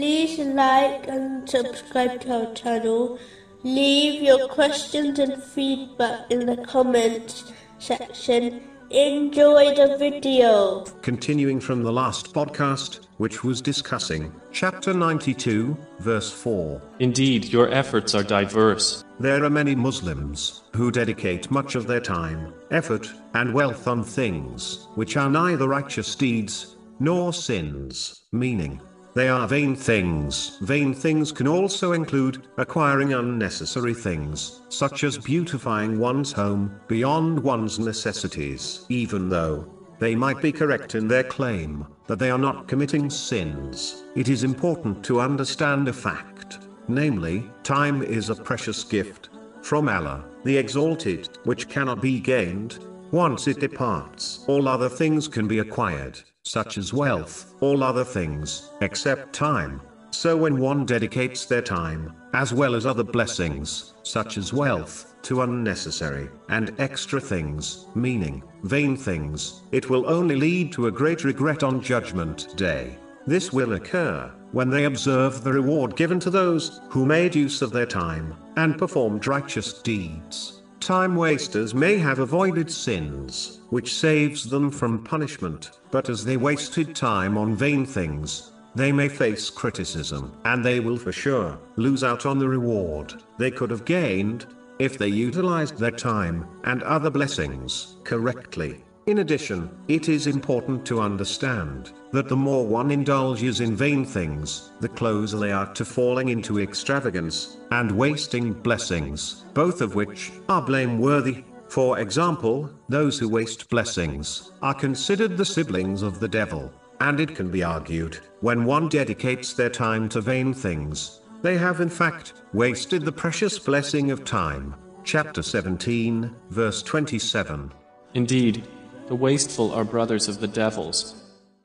like and subscribe to our channel. Leave your questions and feedback in the comments section. Enjoy the video. Continuing from the last podcast, which was discussing chapter 92, verse 4. Indeed, your efforts are diverse. There are many Muslims who dedicate much of their time, effort, and wealth on things which are neither righteous deeds nor sins, meaning they are vain things. Vain things can also include acquiring unnecessary things, such as beautifying one's home beyond one's necessities, even though they might be correct in their claim that they are not committing sins. It is important to understand a fact, namely, time is a precious gift from Allah, the Exalted, which cannot be gained. Once it departs, all other things can be acquired such as wealth, all other things, except time. So when one dedicates their time, as well as other blessings, such as wealth, to unnecessary and extra things, meaning vain things, it will only lead to a great regret on Judgment Day. This will occur when they observe the reward given to those who made use of their time and performed righteous deeds. Time wasters may have avoided sins, which saves them from punishment, but as they wasted time on vain things, they may face criticism, and they will for sure lose out on the reward they could have gained if they utilized their time and other blessings correctly. In addition, it is important to understand that the more one indulges in vain things, the closer they are to falling into extravagance and wasting blessings, both of which are blameworthy. For example, those who waste blessings are considered the siblings of the devil, and it can be argued, when one dedicates their time to vain things, they have in fact wasted the precious blessing of time. Chapter 17, verse 27. Indeed, the wasteful are brothers of the devils,